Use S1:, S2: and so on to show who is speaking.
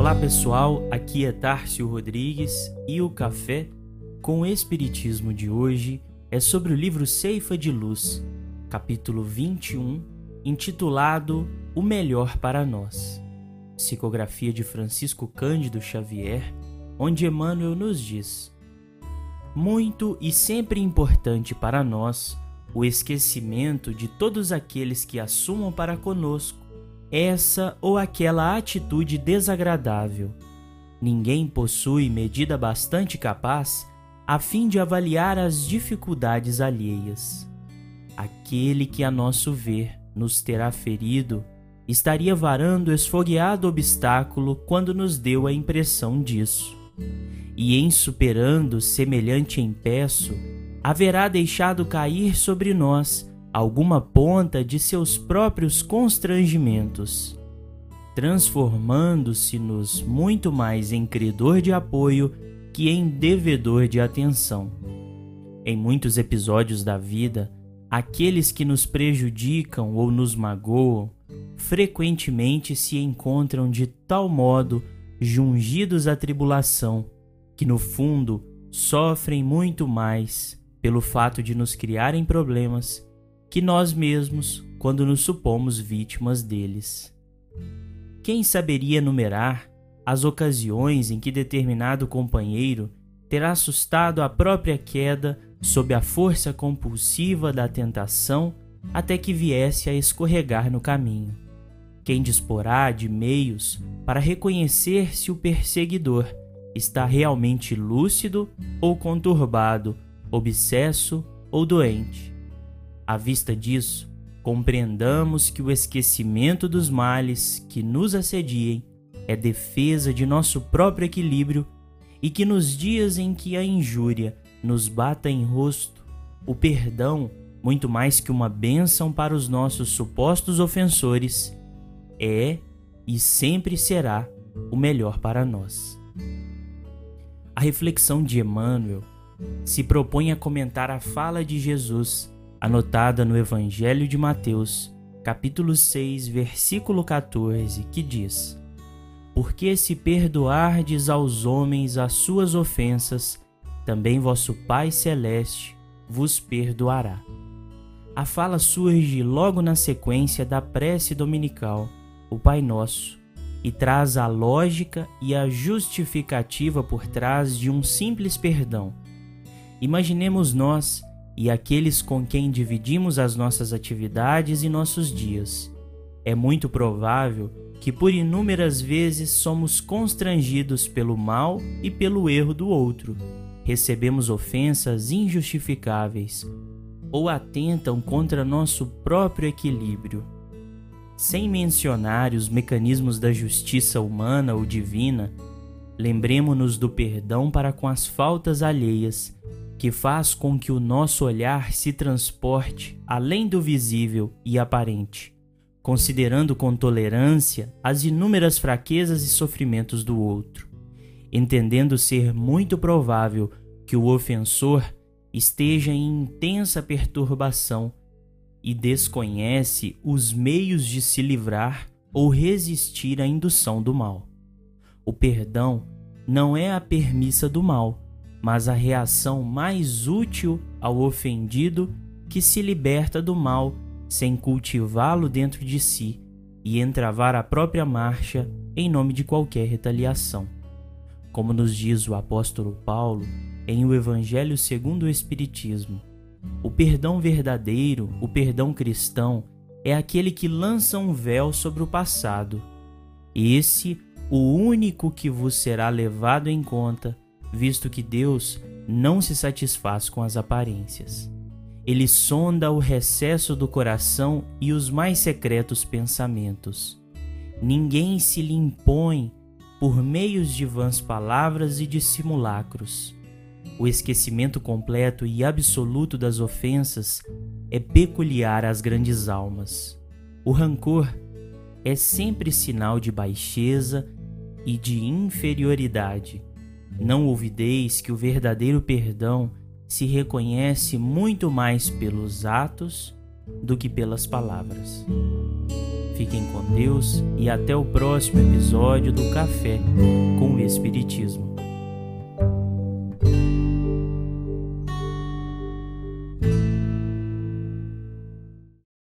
S1: Olá pessoal, aqui é Tárcio Rodrigues e o café com o Espiritismo de hoje é sobre o livro Ceifa de Luz, capítulo 21, intitulado O Melhor para Nós. Psicografia de Francisco Cândido Xavier, onde Emmanuel nos diz: Muito e sempre importante para nós o esquecimento de todos aqueles que assumam para conosco essa ou aquela atitude desagradável. Ninguém possui medida bastante capaz a fim de avaliar as dificuldades alheias. Aquele que, a nosso ver, nos terá ferido, estaria varando esfogueado obstáculo quando nos deu a impressão disso. E em superando semelhante empeço, haverá deixado cair sobre nós alguma ponta de seus próprios constrangimentos, transformando-se-nos muito mais em credor de apoio que em devedor de atenção. Em muitos episódios da vida, aqueles que nos prejudicam ou nos magoam frequentemente se encontram de tal modo jungidos à tribulação que, no fundo, sofrem muito mais pelo fato de nos criarem problemas que nós mesmos quando nos supomos vítimas deles. Quem saberia enumerar as ocasiões em que determinado companheiro terá assustado a própria queda sob a força compulsiva da tentação até que viesse a escorregar no caminho? Quem disporá de meios para reconhecer se o perseguidor está realmente lúcido ou conturbado, obsesso ou doente? À vista disso, compreendamos que o esquecimento dos males que nos assediem é defesa de nosso próprio equilíbrio e que nos dias em que a injúria nos bata em rosto, o perdão, muito mais que uma bênção para os nossos supostos ofensores, é e sempre será o melhor para nós. A reflexão de Emmanuel se propõe a comentar a fala de Jesus anotada no Evangelho de Mateus, capítulo 6, versículo 14, que diz: Porque se perdoardes aos homens as suas ofensas, também vosso Pai celeste vos perdoará. A fala surge logo na sequência da prece dominical, o Pai Nosso, e traz a lógica e a justificativa por trás de um simples perdão. Imaginemos nós e aqueles com quem dividimos as nossas atividades e nossos dias. É muito provável que por inúmeras vezes somos constrangidos pelo mal e pelo erro do outro. Recebemos ofensas injustificáveis ou atentam contra nosso próprio equilíbrio. Sem mencionar os mecanismos da justiça humana ou divina, lembremos-nos do perdão para com as faltas alheias que faz com que o nosso olhar se transporte além do visível e aparente, considerando com tolerância as inúmeras fraquezas e sofrimentos do outro, entendendo ser muito provável que o ofensor esteja em intensa perturbação e desconhece os meios de se livrar ou resistir à indução do mal. O perdão não é a permissa do mal, mas a reação mais útil ao ofendido que se liberta do mal sem cultivá-lo dentro de si e entravar a própria marcha em nome de qualquer retaliação. Como nos diz o apóstolo Paulo em O Evangelho segundo o Espiritismo, o perdão verdadeiro, o perdão cristão, é aquele que lança um véu sobre o passado. Esse, o único que vos será levado em conta visto que Deus não se satisfaz com as aparências. Ele sonda o recesso do coração e os mais secretos pensamentos. Ninguém se lhe impõe por meios de vãs palavras e de simulacros. O esquecimento completo e absoluto das ofensas é peculiar às grandes almas. O rancor é sempre sinal de baixeza e de inferioridade não ouvideis que o verdadeiro perdão se reconhece muito mais pelos atos do que pelas palavras. Fiquem com Deus e até o próximo episódio do Café com o Espiritismo.